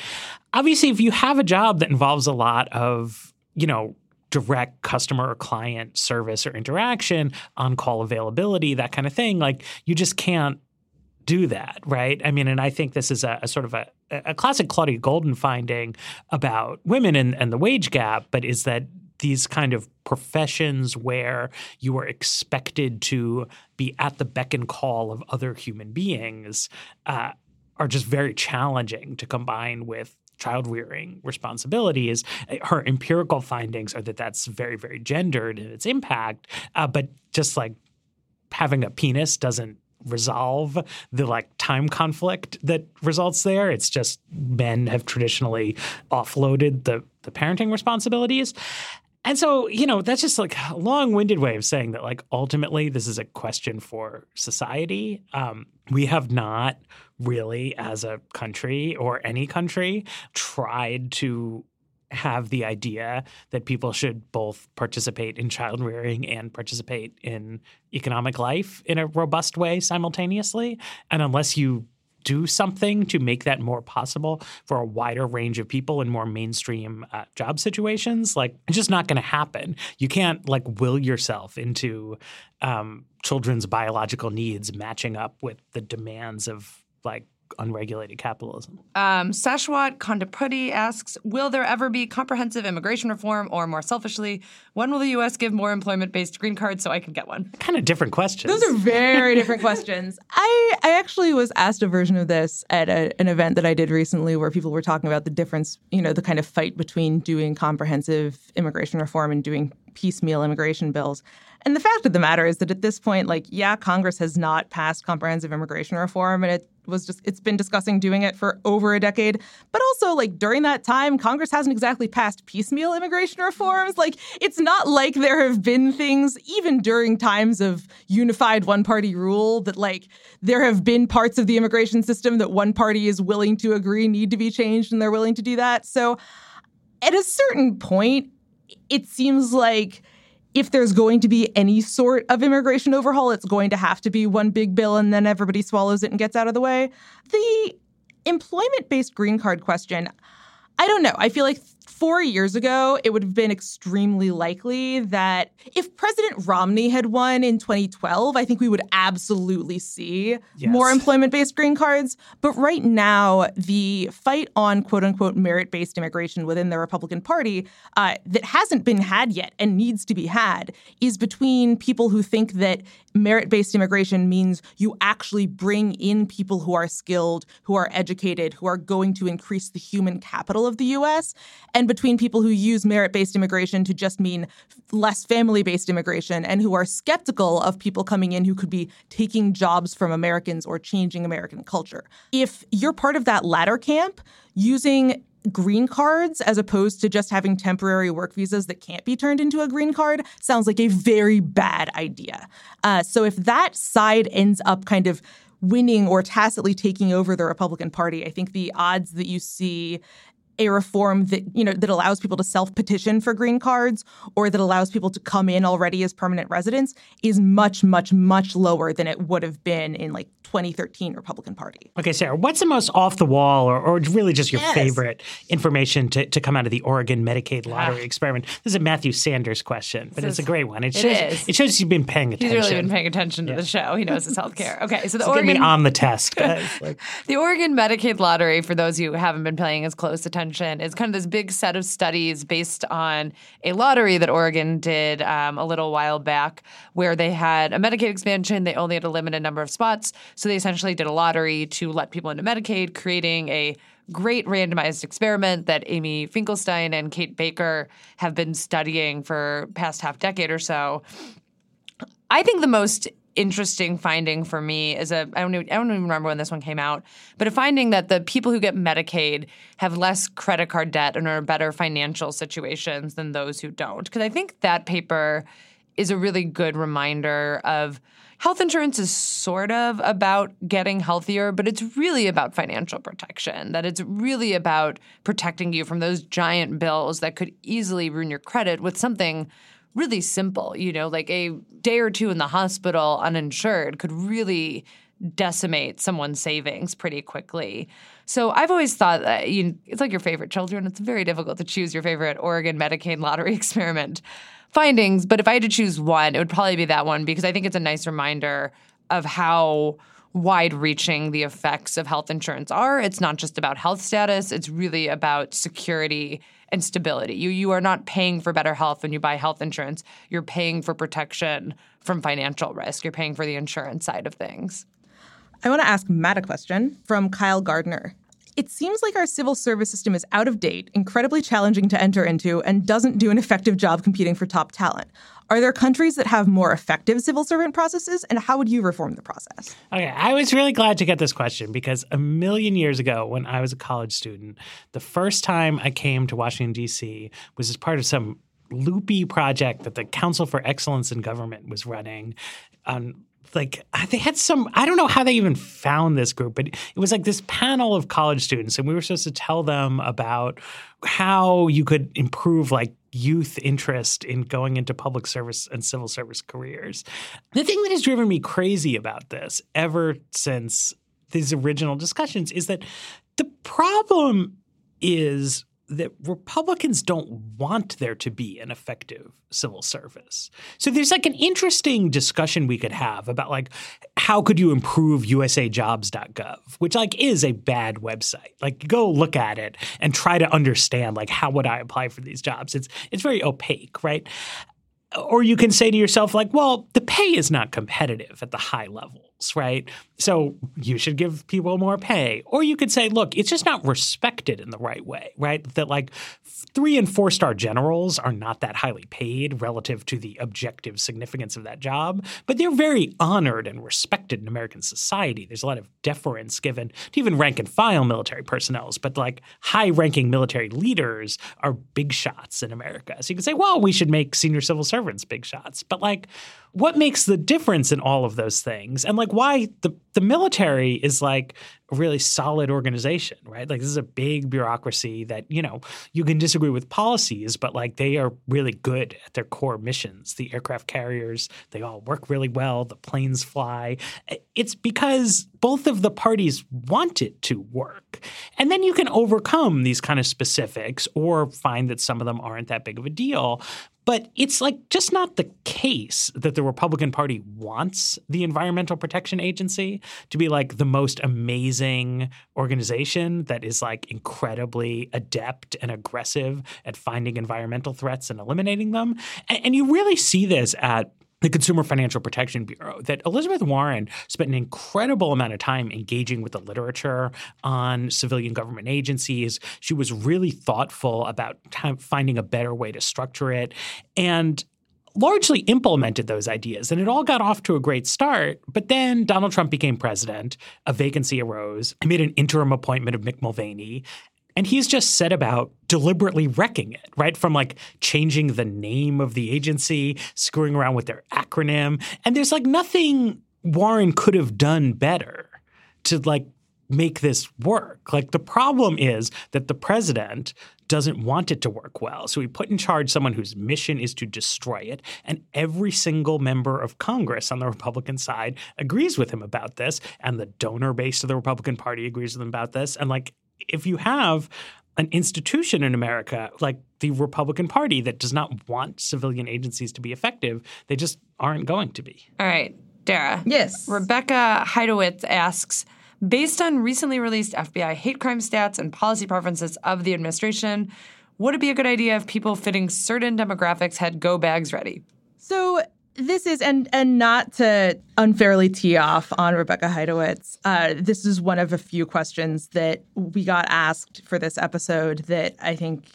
Obviously, if you have a job that involves a lot of, you know, direct customer or client service or interaction, on call availability, that kind of thing, like you just can't do that, right? I mean, and I think this is a, a sort of a, a classic Claudia Goldin finding about women and, and the wage gap, but is that these kind of professions where you are expected to be at the beck and call of other human beings uh, are just very challenging to combine with child rearing responsibilities. Her empirical findings are that that's very, very gendered in its impact, uh, but just like having a penis doesn't resolve the like time conflict that results there. It's just men have traditionally offloaded the the parenting responsibilities. And so, you know, that's just like a long-winded way of saying that like ultimately this is a question for society. Um, we have not really as a country or any country tried to have the idea that people should both participate in child rearing and participate in economic life in a robust way simultaneously. And unless you do something to make that more possible for a wider range of people in more mainstream uh, job situations, like it's just not going to happen. You can't like will yourself into um, children's biological needs matching up with the demands of like unregulated capitalism. Um, Sashwat Kondapudi asks Will there ever be comprehensive immigration reform, or more selfishly, when will the U.S. give more employment based green cards so I can get one? Kind of different questions. Those are very different [laughs] questions. I, I actually was asked a version of this at a, an event that I did recently where people were talking about the difference, you know, the kind of fight between doing comprehensive immigration reform and doing piecemeal immigration bills. And the fact of the matter is that at this point, like, yeah, Congress has not passed comprehensive immigration reform, and it was just it's been discussing doing it for over a decade. But also, like during that time, Congress hasn't exactly passed piecemeal immigration reforms. Like, it's not like there have been things, even during times of unified one-party rule, that like there have been parts of the immigration system that one party is willing to agree need to be changed, and they're willing to do that. So, at a certain point, it seems like if there's going to be any sort of immigration overhaul, it's going to have to be one big bill and then everybody swallows it and gets out of the way. The employment based green card question, I don't know. I feel like four years ago, it would have been extremely likely that if President Romney had won in 2012, I think we would absolutely see yes. more employment based green cards. But right now, the fight on quote unquote merit based immigration within the Republican Party uh, that hasn't been had yet and needs to be had is between people who think that merit based immigration means you actually bring in people who are skilled, who are educated, who are going to increase the human capital of the US, and between people who use merit based immigration to just mean less family based immigration and who are skeptical of people coming in who could be taking jobs from Americans or changing American culture. If you're part of that latter camp, using green cards as opposed to just having temporary work visas that can't be turned into a green card sounds like a very bad idea. Uh, so if that side ends up kind of winning or tacitly taking over the Republican Party, I think the odds that you see a reform that you know that allows people to self-petition for green cards or that allows people to come in already as permanent residents is much much much lower than it would have been in like 2013 Republican Party. Okay, Sarah, what's the most off the wall or, or really just your yes. favorite information to, to come out of the Oregon Medicaid ah. lottery experiment? This is a Matthew Sanders question, but it's a great one. It shows, it, is. it shows you've been paying attention. He's really been paying attention to yeah. the show. He knows his health care. Okay, so the [laughs] so Oregon get on the test. [laughs] like, the Oregon Medicaid lottery, for those who haven't been paying as close attention, is kind of this big set of studies based on a lottery that Oregon did um, a little while back, where they had a Medicaid expansion. They only had a limited number of spots, so they essentially did a lottery to let people into Medicaid, creating a great randomized experiment that Amy Finkelstein and Kate Baicker have been studying for past half decade or so. I think the most interesting finding for me is a I don't even, I don't even remember when this one came out, but a finding that the people who get Medicaid have less credit card debt and are in better financial situations than those who don't. Because I think that paper is a really good reminder of health insurance is sort of about getting healthier, but it's really about financial protection. That it's really about protecting you from those giant bills that could easily ruin your credit with something really simple. You know, like a day or two in the hospital uninsured could really decimate someone's savings pretty quickly. So I've always thought that you, it's like your favorite children. It's very difficult to choose your favorite Oregon Medicaid lottery [laughs] experiment findings, but if I had to choose one, it would probably be that one because I think it's a nice reminder of how wide reaching the effects of health insurance are. It's not just about health status, it's really about security and stability. You you are not paying for better health when you buy health insurance. You're paying for protection from financial risk. You're paying for the insurance side of things. I want to ask Matt a question from Kyle Gardner. It seems like our civil service system is out of date, incredibly challenging to enter into, and doesn't do an effective job competing for top talent. Are there countries that have more effective civil servant processes, and how would you reform the process? Okay, I was really glad to get this question because a million years ago, when I was a college student, the first time I came to Washington, D.C., was as part of some loopy project that the Council for Excellence in Government was running on like uh, they had some i don't know how they even found this group but it was like this panel of college students and we were supposed to tell them about how you could improve like youth interest in going into public service and civil service careers. The thing that has driven me crazy about this ever since these original discussions is that the problem is that Republicans don't want there to be an effective civil service. So there's like an interesting discussion we could have about like how could you improve usajobs.gov, which like is a bad website. Like go look at it and try to understand like how would I apply for these jobs? It's it's very opaque, right? Or you can say to yourself, like, well, the pay is not competitive at the high right? So you should give people more pay. Or you could say, look, it's just not respected in the right way, right? That like three and four star generals are not that highly paid relative to the objective significance of that job, but they're very honored and respected in American society. There's a lot of deference given to even rank and file military personnel, but like high ranking military leaders are big shots in America. So you could say, well, we should make senior civil servants big shots. But like, what makes the difference in all of those things? And like why the, the military is like a really solid organization right? Like this is a big bureaucracy that you know you can disagree with policies but like they are really good at their core missions. The aircraft carriers they all work really well the planes fly. It's because both of the parties want it to work. And then you can overcome these kind of specifics or find that some of them aren't that big of a deal but it's like just not the case that the Republican Party wants the Environmental Protection Agency to be like the most amazing organization that is like incredibly adept and aggressive at finding environmental threats and eliminating them. And, and you really see this at the Consumer Financial Protection Bureau that Elizabeth Warren spent an incredible amount of time engaging with the literature on civilian government agencies. She was really thoughtful about finding a better way to structure it and largely implemented those ideas. And it all got off to a great start. But then Donald Trump became president, a vacancy arose. He made an interim appointment of Mick Mulvaney. And he's just set about deliberately wrecking it, right? From like changing the name of the agency, screwing around with their acronym. And there's like nothing Warren could have done better to like make this work. Like the problem is that the president doesn't want it to work well. So he put in charge someone whose mission is to destroy it. And every single member of Congress on the Republican side agrees with him about this. And the donor base of the Republican Party agrees with him about this. And like if you have an institution in America like the Republican Party that does not want civilian agencies to be effective, they just aren't going to be. All right, Dara. Yes. Rebecca Heidowitz asks Based on recently released FBI hate crime stats and policy preferences of the administration, would it be a good idea if people fitting certain demographics had go bags ready? So this is and and not to unfairly tee off on Rebecca Heidowitz. Uh, this is one of a few questions that we got asked for this episode that I think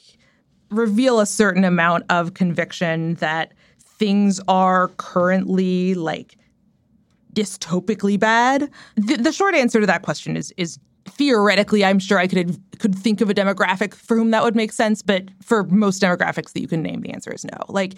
reveal a certain amount of conviction that things are currently like dystopically bad. The, the short answer to that question is is theoretically, I'm sure I could could think of a demographic for whom that would make sense, but for most demographics that you can name, the answer is no. Like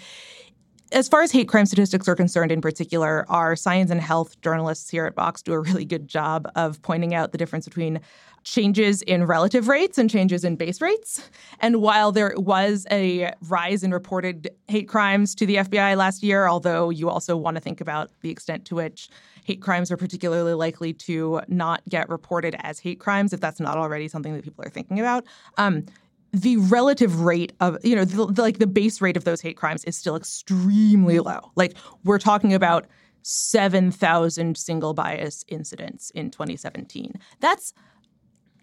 as far as hate crime statistics are concerned, in particular, our science and health journalists here at Vox do a really good job of pointing out the difference between changes in relative rates and changes in base rates. And while there was a rise in reported hate crimes to the FBI last year, although you also want to think about the extent to which hate crimes are particularly likely to not get reported as hate crimes, if that's not already something that people are thinking about. Um, the relative rate of you know the, the, like the base rate of those hate crimes is still extremely low. Like we're talking about 7000 single bias incidents in 2017 that's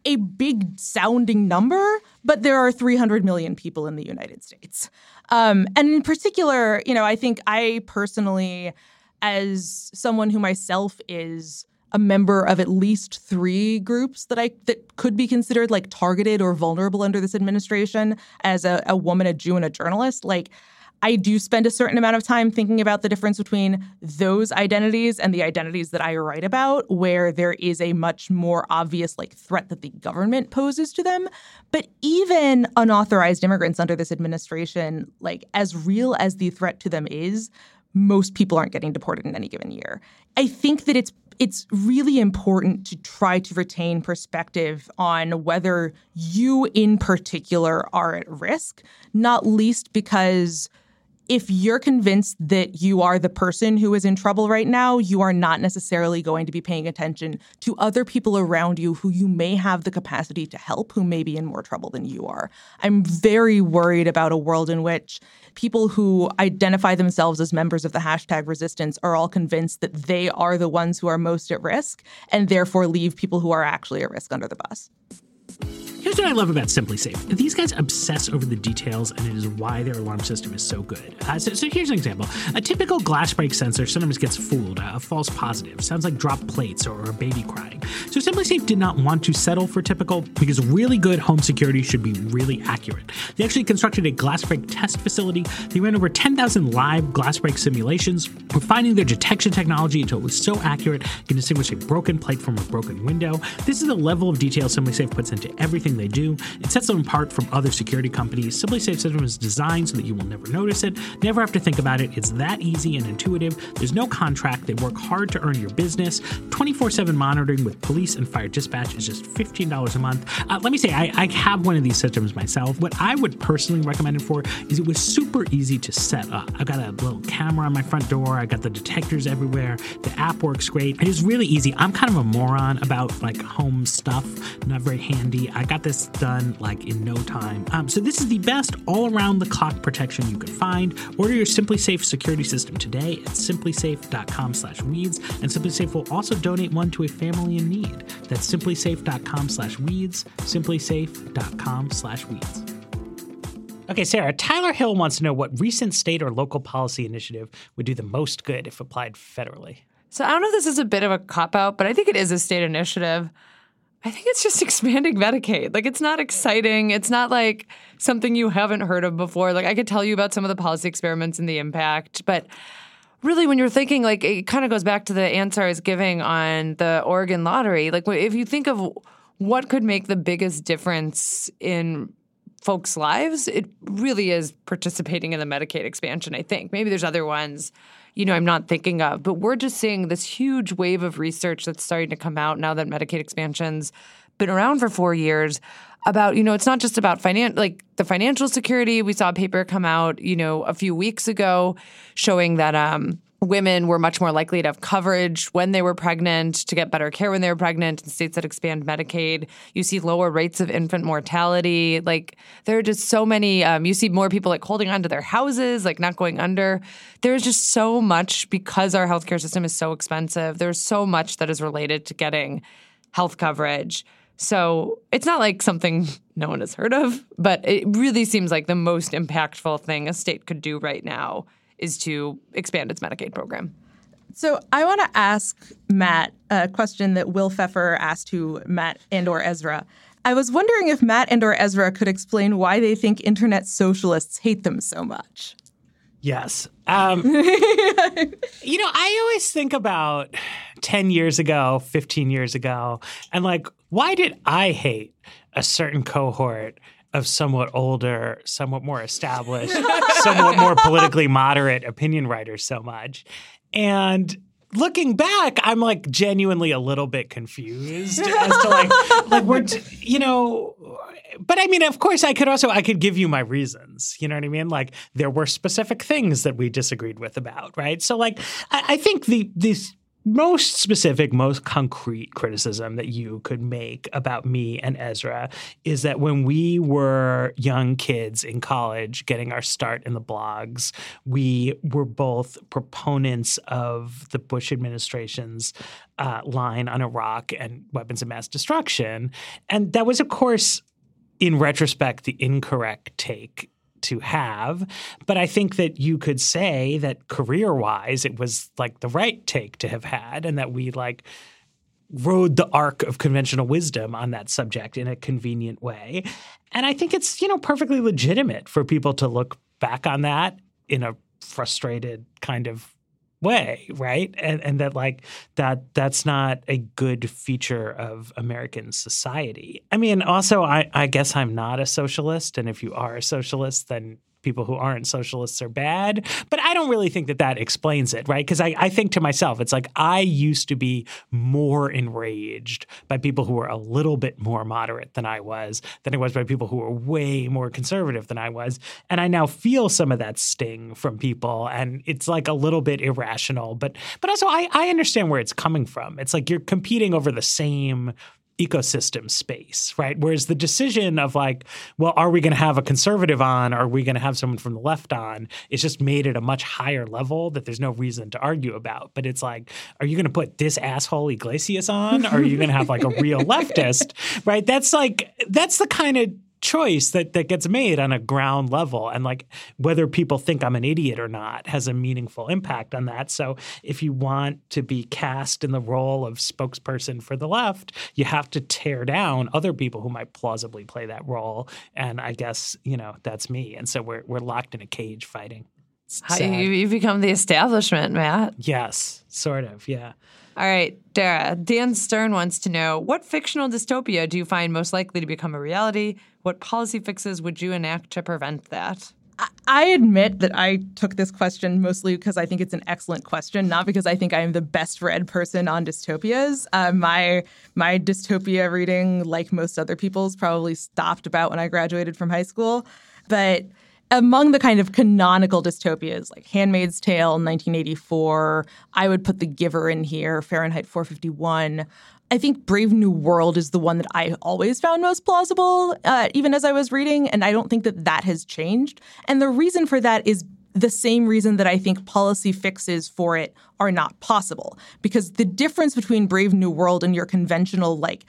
a big sounding number but there are 300 million people in the united states. Um, and in particular you know i think i personally as someone who myself is a member of at least three groups that I that could be considered like targeted or vulnerable under this administration as a, a woman, a Jew, and a journalist. Like I do spend a certain amount of time thinking about the difference between those identities and the identities that I write about, where there is a much more obvious like threat that the government poses to them. But even unauthorized immigrants under this administration, like as real as the threat to them is, most people aren't getting deported in any given year. I think that it's it's really important to try to retain perspective on whether you in particular are at risk, not least because if you're convinced that you are the person who is in trouble right now, you are not necessarily going to be paying attention to other people around you who you may have the capacity to help, who may be in more trouble than you are. I'm very worried about a world in which people who identify themselves as members of the hashtag resistance are all convinced that they are the ones who are most at risk and therefore leave people who are actually at risk under the bus. Here's what I love about SimpliSafe. These guys obsess over the details, and it is why their alarm system is so good. Uh, so, so, here's an example. A typical glass break sensor sometimes gets fooled, a false positive. Sounds like dropped plates or a baby crying. So SimpliSafe did not want to settle for typical because really good home security should be really accurate. They actually constructed a glass break test facility. They ran over 10,000 live glass break simulations, refining their detection technology until it was so accurate it can distinguish a broken plate from a broken window. This is the level of detail SimpliSafe puts into everything they do. It sets them apart from other security companies. SimpliSafe system is designed so that you will never notice it, never have to think about it. It's that easy and intuitive. There's no contract. They work hard to earn your business. 24 7 monitoring with police and fire dispatch is just $15 a month. Uh, let me say, I, I have one of these systems myself. What I would personally recommend it for is it was super easy to set up. I've got a little camera on my front door, I got the detectors everywhere. The app works great. It is really easy. I'm kind of a moron about like home stuff, not very handy. I got this done like in no time. Um, so this is the best all-around the clock protection you can find. Order your SimpliSafe security system today at simplisafe.com/weeds, and SimpliSafe will also donate one to a family in need. That's simplisafe.com/weeds. Simplisafe.com/weeds. Okay, Sarah, Tyler Hill wants to know what recent state or local policy initiative would do the most good if applied federally. So I don't know if this is a bit of a cop out, but I think it is a state initiative. I think it's just [laughs] expanding Medicaid. Like it's not exciting. It's not like something you haven't heard of before. Like I could tell you about some of the policy experiments and the impact, but really when you're thinking like it kind of goes back to the answer I was giving on the Oregon lottery. Like if you think of what could make the biggest difference in folks' lives, it really is participating in the Medicaid expansion, I think. Maybe there's other ones you know, I'm not thinking of. But we're just seeing this huge wave of research that's starting to come out now that Medicaid expansion's been around for four years about, you know, it's not just about finan- like the financial security. We saw a paper come out, you know, a few weeks ago showing that um women were much more likely to have coverage when they were pregnant, to get better care when they were pregnant in states that expand Medicaid. You see lower rates of infant mortality. Like there are just so many, um, you see more people like holding on to their houses, like not going under. There's just so much because our healthcare system is so expensive. There's so much that is related to getting health coverage. So it's not like something [laughs] no one has heard of, but it really seems like the most impactful thing a state could do right now is to expand its Medicaid program. So I want to ask Matt a question that Will Pfeffer asked to Matt and or Ezra. I was wondering if Matt and or Ezra could explain why they think internet socialists hate them so much. Yes. Um, [laughs] you know, I always think about 10 years ago, 15 years ago, and like, why did I hate a certain cohort of somewhat older, somewhat more established, [laughs] somewhat more politically moderate opinion writers so much. And looking back, I'm like genuinely a little bit confused as to like, [laughs] like we're, t- you know, but I mean, of course, I could also I could give you my reasons. You know what I mean? Like there were specific things that we disagreed with about, right? So like, I, I think the these most specific, most concrete criticism that you could make about me and Ezra is that when we were young kids in college getting our start in the blogs, we were both proponents of the Bush administration's uh, line on Iraq and weapons of mass destruction. And that was, of course, in retrospect, the incorrect take to have. But I think that you could say that career wise, it was like the right take to have had, and that we like rode the arc of conventional wisdom on that subject in a convenient way. And I think it's, you know, perfectly legitimate for people to look back on that in a frustrated kind of way, right? And and that like that that's not a good feature of American society. I mean, also I, I guess I'm not a socialist, and if you are a socialist, then people who aren't socialists are bad. But I don't really think that that explains it, right? Because I, I think to myself, it's like I used to be more enraged by people who were a little bit more moderate than I was, than I was by people who were way more conservative than I was. And I now feel some of that sting from people. And it's like a little bit irrational. But but also I, I understand where it's coming from. It's like you're competing over the same ecosystem space, right? Whereas the decision of like, well, are we going to have a conservative on? Or are we going to have someone from the left on? It's just made at a much higher level that there's no reason to argue about. But it's like, are you going to put this asshole Yglesias on? Or are you going to have like a real [laughs] leftist, right? That's like, that's the kind of choice that that gets made on a ground level and like whether people think I'm an idiot or not has a meaningful impact on that. So if you want to be cast in the role of spokesperson for the left, you have to tear down other people who might plausibly play that role. And I guess, you know, that's me. And so we're we're locked in a cage fighting. How you, you become the establishment, Matt. Yes, sort of, yeah. All right, Dara. Dan Stern wants to know what fictional dystopia do you find most likely to become a reality? What policy fixes would you enact to prevent that? I admit that I took this question mostly because I think it's an excellent question, not because I think I am the best read person on dystopias. Uh, my my dystopia reading, like most other people's, probably stopped about when I graduated from high school. But among the kind of canonical dystopias like Handmaid's Tale, 1984, I would put The Giver in here, Fahrenheit 451. I think Brave New World is the one that I always found most plausible, uh, even as I was reading, and I don't think that that has changed. And the reason for that is the same reason that I think policy fixes for it are not possible. Because the difference between Brave New World and your conventional, like,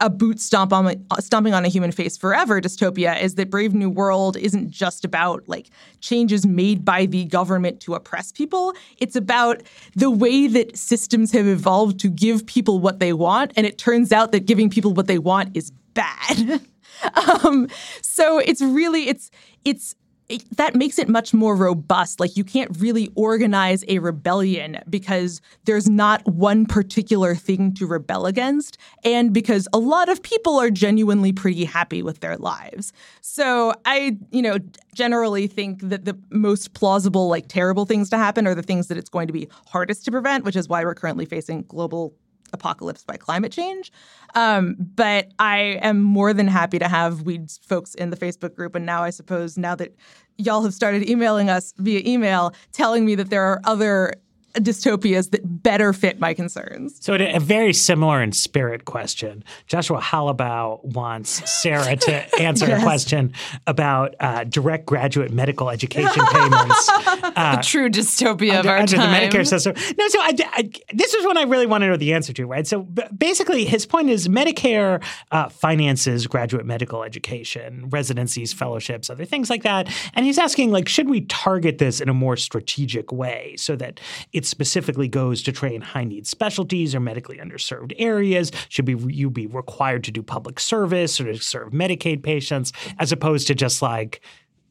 a boot stomp on stomping on a human face forever dystopia is that Brave New World isn't just about like changes made by the government to oppress people. It's about the way that systems have evolved to give people what they want, and it turns out that giving people what they want is bad. [laughs] um, so it's really it's it's it, that makes it much more robust. Like you can't really organize a rebellion because there's not one particular thing to rebel against, and because a lot of people are genuinely pretty happy with their lives. So I, you know, generally think that the most plausible, like terrible things to happen are the things that it's going to be hardest to prevent, which is why we're currently facing global apocalypse by climate change. Um, but I am more than happy to have weeds folks in the Facebook group. And now I suppose now that y'all have started emailing us via email telling me that there are other dystopias that better fit my concerns. So, a very similar in spirit question. Joshua Halabow wants Sarah to [laughs] answer yes. a question about uh, direct graduate medical education payments. [laughs] Uh, the true dystopia under, of our under time. the Medicare system. No, so I, I, this is one I really want to know the answer to, right? So, basically, his point is Medicare uh, finances graduate medical education, residencies, fellowships, other things like that. And he's asking, like, should we target this in a more strategic way so that it's specifically goes to train high need specialties or medically underserved areas? Should be you be required to do public service or to serve Medicaid patients as opposed to just like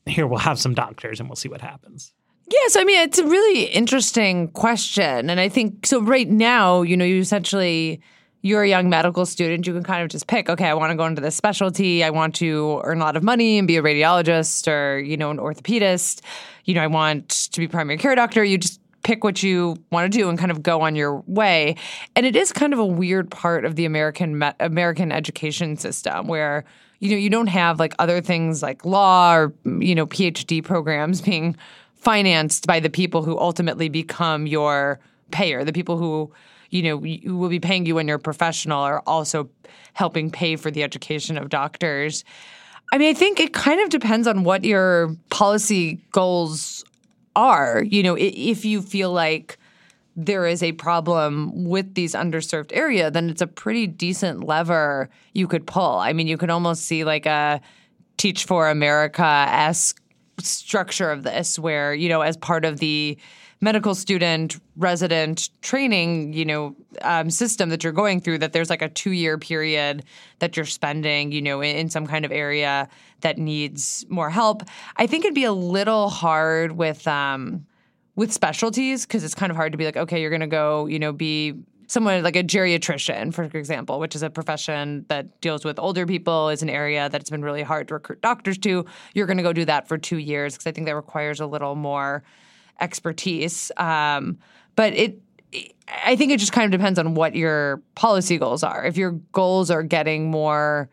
here we'll have some doctors and we'll see what happens? Yes, I mean it's a really interesting question, and I think so. Right now, you know, you essentially you're a young medical student, you can kind of just pick, okay, I want to go into this specialty. I want to earn a lot of money and be a radiologist or, you know, an orthopedist. You know, I want to be primary care doctor. You just pick what you want to do and kind of go on your way. And it is kind of a weird part of the American American education system where you know you don't have like other things like law or you know PhD programs being financed by the people who ultimately become your payer, the people who you know who will be paying you when you're a professional are also helping pay for the education of doctors. I mean, I think it kind of depends on what your policy goals are. You know, if you feel like there is a problem with these underserved area, then it's a pretty decent lever you could pull. I mean, you could almost see like a Teach for America esque structure of this where, you know, as part of the medical student resident training, you know, um, system that you're going through, that there's like a two year period that you're spending, you know, in, in some kind of area that needs more help. I think it'd be a little hard with um, with specialties because it's kind of hard to be like, okay, you're going to go, you know, be someone like a geriatrician, for example, which is a profession that deals with older people, is an area that it's been really hard to recruit doctors to. You're going to go do that for two years because I think that requires a little more expertise. Um, but it, I think it just kind of depends on what your policy goals are. If your goals are getting more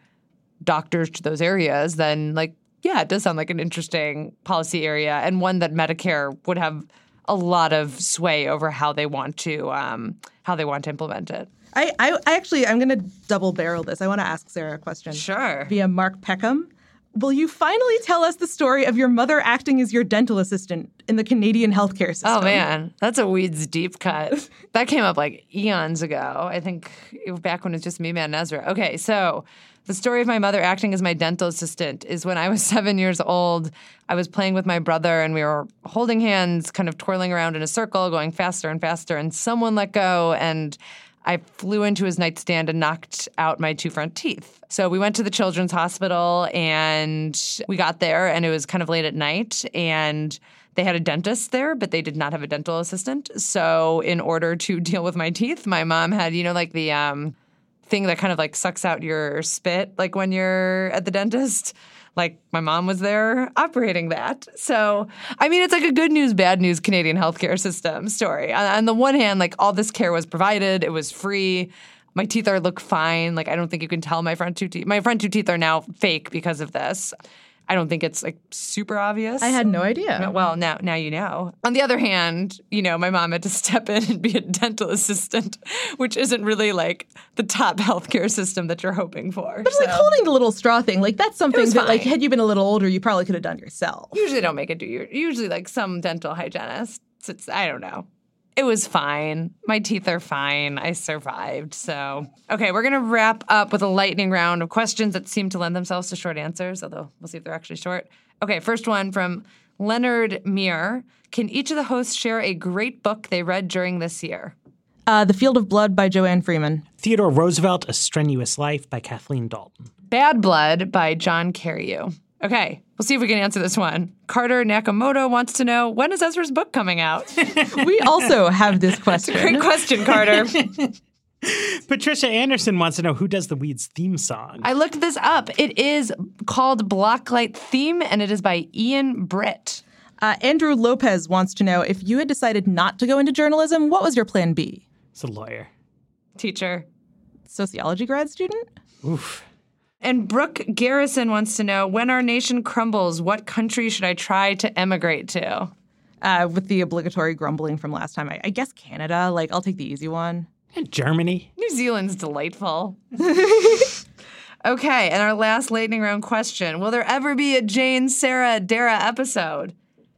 doctors to those areas, then like, yeah, it does sound like an interesting policy area and one that Medicare would have a lot of sway over how they want to um, how they want to implement it. I, I, I actually I'm going to double barrel this. I want to ask Sarah a question. Sure. Via Mark Peckham. Will you finally tell us the story of your mother acting as your dental assistant in the Canadian healthcare oh, system? Oh man, that's a weeds deep cut. [laughs] that came up like eons ago. I think back when it was just me, man, Ezra. Okay, so the story of my mother acting as my dental assistant is when I was [laughs] seven years old. I was playing with my brother and we were holding hands, kind of twirling around in a circle, going faster and faster, and someone let go and I flew into his nightstand and knocked out my two front teeth. So we went to the children's hospital and we got there and it was kind of late at night and they had a dentist there, but they did not have a dental assistant. So in order to [laughs] deal with my teeth, my mom had, you know, like the um, thing that kind of like sucks out your spit, like when you're at the dentist like my mom was there operating that. So, I mean, it's like a good news, bad news Canadian healthcare system story. On, on the one hand, like all this care was provided, it was free. My teeth are look fine. Like I don't think you can tell my front two teeth. My front two teeth are now fake because of this. I don't think it's like super obvious. I had no idea. Well, now now you know. On the other hand, you know, my mom had to [laughs] step in and be a dental assistant, which isn't really like the top healthcare system that you're hoping for. But so. like holding the little straw thing, like that's something that fine. like had you been a little older, you probably could have done yourself. Usually don't make it do your usually like some dental hygienist. It's I don't know. It was fine. My teeth are fine. I survived. So, okay, we're going to wrap up with a lightning round of questions that seem to lend themselves to short answers, although we'll see if they're actually short. Okay, first one from Leonard Meir. Can each of the hosts share a great book they read during this year? Uh, the Field of Blood by Joanne Freeman. Theodore Roosevelt, A Strenuous Life by Kathleen Dalton. Bad Blood by John Carreyrou. Okay, we'll see if we can answer this one. Carter Nakamoto wants to know when is Ezra's book coming out? [laughs] we also have this question. great question, Carter. [laughs] Patricia Anderson wants to know who does the Weeds theme song. I looked this up. It is called Blocklight Theme, and it is by Ian Britt. Uh, Andrew Lopez wants to know if you had decided not to go into journalism, what was your plan B? It's a lawyer, teacher, sociology grad student. Oof. And Brooke Garrison wants to know when our nation crumbles, what country should I try to emigrate to? Uh, with the obligatory grumbling from last time, I, I guess Canada. Like, I'll take the easy one. And Germany. New Zealand's delightful. [laughs] okay, and our last lightning round question Will there ever be a Jane, Sarah, Dara episode?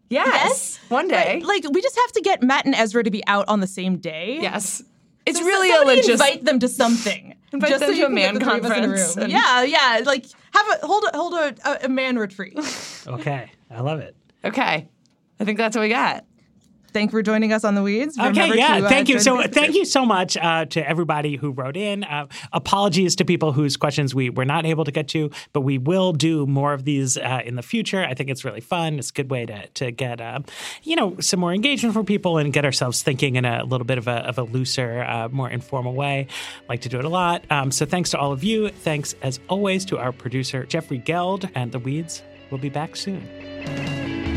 Yes, yes. one day. Like, we just have to get Matt and Ezra to be out on the same day. Yes. It's so really a legit. Invite them to something. [laughs] invite just them so to a man conference. Yeah, yeah. Like have a hold a hold a, a man retreat. [laughs] okay, I love it. Okay, I think that's what we got thank you for joining us on the weeds. Remember okay, yeah, to, uh, thank you. So thank you so much uh, to everybody who wrote in. Uh, apologies to people whose questions we were not able to get to, but we will do more of these uh, in the future. I think it's really fun. It's a good way to to get uh, you know some more engagement from people and get ourselves thinking in a little bit of a of a looser, uh, more informal way. I like to do it a lot. Um, so thanks to all of you. Thanks as always to our producer Jeffrey Geld and the Weeds. We'll be back soon.